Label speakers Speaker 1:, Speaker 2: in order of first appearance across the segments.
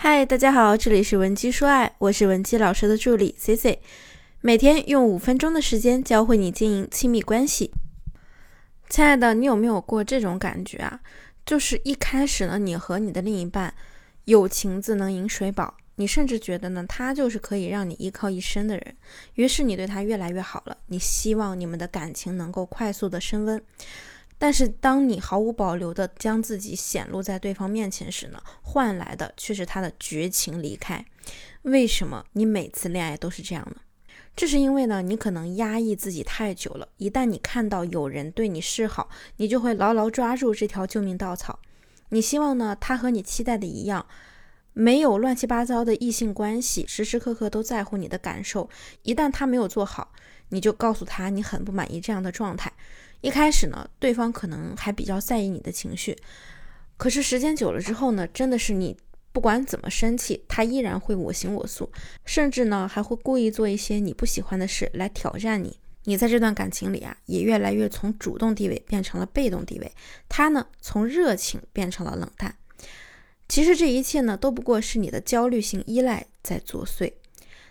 Speaker 1: 嗨，大家好，这里是文姬说爱，我是文姬老师的助理 C C，每天用五分钟的时间教会你经营亲密关系。亲爱的，你有没有过这种感觉啊？就是一开始呢，你和你的另一半有情字能饮水饱，你甚至觉得呢，他就是可以让你依靠一生的人，于是你对他越来越好了，你希望你们的感情能够快速的升温。但是，当你毫无保留地将自己显露在对方面前时呢，换来的却是他的绝情离开。为什么你每次恋爱都是这样呢？这是因为呢，你可能压抑自己太久了。一旦你看到有人对你示好，你就会牢牢抓住这条救命稻草。你希望呢，他和你期待的一样，没有乱七八糟的异性关系，时时刻刻都在乎你的感受。一旦他没有做好，你就告诉他你很不满意这样的状态。一开始呢，对方可能还比较在意你的情绪，可是时间久了之后呢，真的是你不管怎么生气，他依然会我行我素，甚至呢还会故意做一些你不喜欢的事来挑战你。你在这段感情里啊，也越来越从主动地位变成了被动地位，他呢从热情变成了冷淡。其实这一切呢，都不过是你的焦虑性依赖在作祟。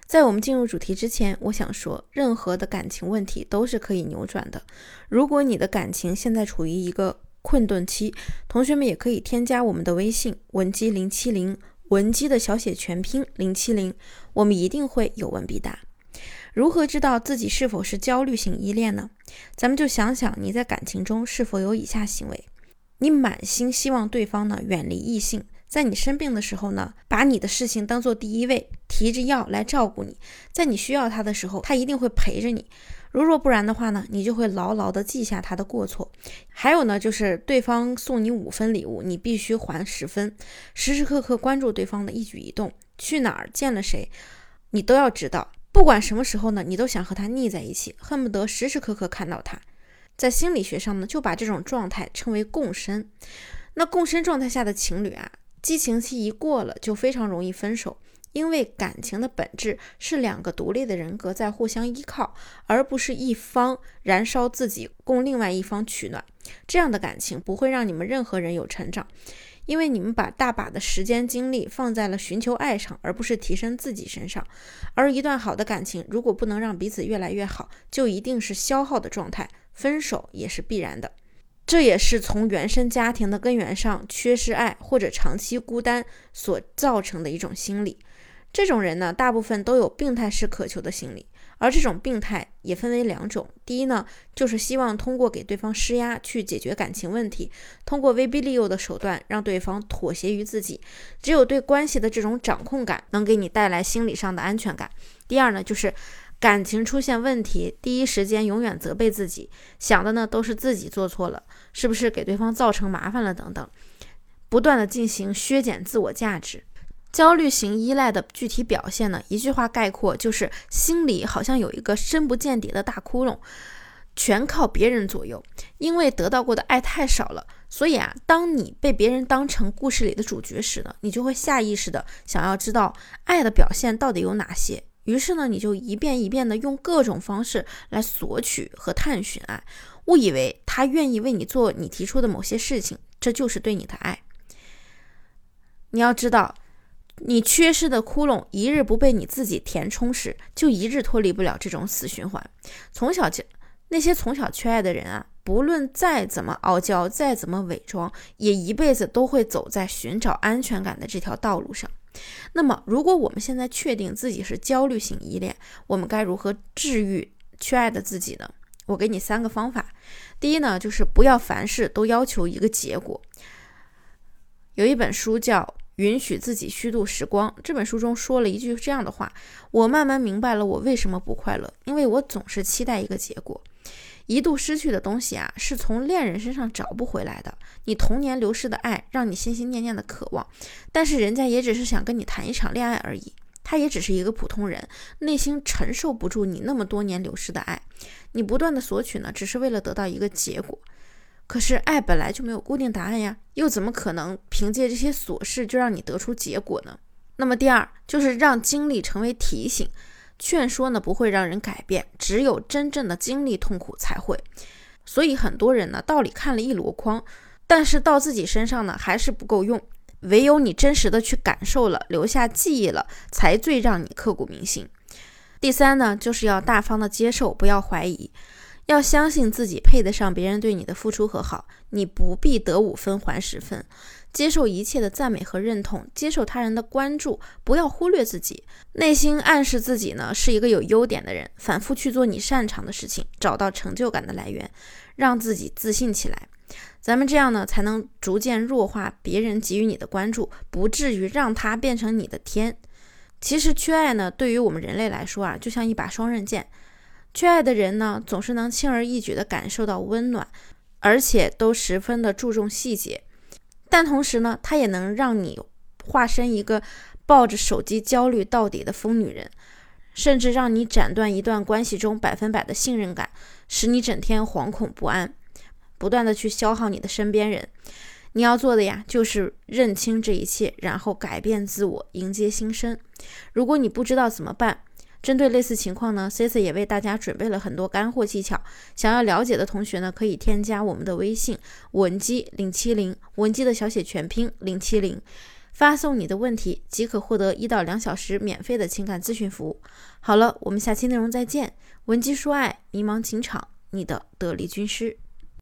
Speaker 1: 在我们进入主题之前，我想说，任何的感情问题都是可以扭转的。如果你的感情现在处于一个困顿期，同学们也可以添加我们的微信文姬零七零，文姬的小写全拼零七零，我们一定会有问必答。如何知道自己是否是焦虑型依恋呢？咱们就想想你在感情中是否有以下行为：你满心希望对方呢远离异性。在你生病的时候呢，把你的事情当做第一位，提着药来照顾你。在你需要他的时候，他一定会陪着你。如若不然的话呢，你就会牢牢地记下他的过错。还有呢，就是对方送你五分礼物，你必须还十分，时时刻刻关注对方的一举一动，去哪儿见了谁，你都要知道。不管什么时候呢，你都想和他腻在一起，恨不得时时刻刻看到他。在心理学上呢，就把这种状态称为共生。那共生状态下的情侣啊。激情期一过了，就非常容易分手，因为感情的本质是两个独立的人格在互相依靠，而不是一方燃烧自己供另外一方取暖。这样的感情不会让你们任何人有成长，因为你们把大把的时间精力放在了寻求爱上，而不是提升自己身上。而一段好的感情，如果不能让彼此越来越好，就一定是消耗的状态，分手也是必然的。这也是从原生家庭的根源上缺失爱或者长期孤单所造成的一种心理。这种人呢，大部分都有病态式渴求的心理，而这种病态也分为两种。第一呢，就是希望通过给对方施压去解决感情问题，通过威逼利诱的手段让对方妥协于自己。只有对关系的这种掌控感能给你带来心理上的安全感。第二呢，就是。感情出现问题，第一时间永远责备自己，想的呢都是自己做错了，是不是给对方造成麻烦了等等，不断的进行削减自我价值。焦虑型依赖的具体表现呢，一句话概括就是心里好像有一个深不见底的大窟窿，全靠别人左右。因为得到过的爱太少了，所以啊，当你被别人当成故事里的主角时呢，你就会下意识的想要知道爱的表现到底有哪些。于是呢，你就一遍一遍的用各种方式来索取和探寻爱，误以为他愿意为你做你提出的某些事情，这就是对你的爱。你要知道，你缺失的窟窿一日不被你自己填充时，就一日脱离不了这种死循环。从小就那些从小缺爱的人啊，不论再怎么傲娇，再怎么伪装，也一辈子都会走在寻找安全感的这条道路上。那么，如果我们现在确定自己是焦虑型依恋，我们该如何治愈缺爱的自己呢？我给你三个方法。第一呢，就是不要凡事都要求一个结果。有一本书叫《允许自己虚度时光》，这本书中说了一句这样的话：我慢慢明白了我为什么不快乐，因为我总是期待一个结果。一度失去的东西啊，是从恋人身上找不回来的。你童年流失的爱，让你心心念念的渴望，但是人家也只是想跟你谈一场恋爱而已。他也只是一个普通人，内心承受不住你那么多年流失的爱。你不断的索取呢，只是为了得到一个结果。可是爱本来就没有固定答案呀，又怎么可能凭借这些琐事就让你得出结果呢？那么第二，就是让经历成为提醒。劝说呢不会让人改变，只有真正的经历痛苦才会。所以很多人呢道理看了一箩筐，但是到自己身上呢还是不够用。唯有你真实的去感受了，留下记忆了，才最让你刻骨铭心。第三呢，就是要大方的接受，不要怀疑，要相信自己配得上别人对你的付出和好，你不必得五分还十分。接受一切的赞美和认同，接受他人的关注，不要忽略自己，内心暗示自己呢是一个有优点的人，反复去做你擅长的事情，找到成就感的来源，让自己自信起来。咱们这样呢，才能逐渐弱化别人给予你的关注，不至于让它变成你的天。其实缺爱呢，对于我们人类来说啊，就像一把双刃剑。缺爱的人呢，总是能轻而易举地感受到温暖，而且都十分的注重细节。但同时呢，他也能让你化身一个抱着手机焦虑到底的疯女人，甚至让你斩断一段关系中百分百的信任感，使你整天惶恐不安，不断的去消耗你的身边人。你要做的呀，就是认清这一切，然后改变自我，迎接新生。如果你不知道怎么办，针对类似情况呢，C C 也为大家准备了很多干货技巧。想要了解的同学呢，可以添加我们的微信文姬零七零，文姬的小写全拼零七零，发送你的问题即可获得一到两小时免费的情感咨询服务。好了，我们下期内容再见。文姬说爱，迷茫情场，你的得力军师。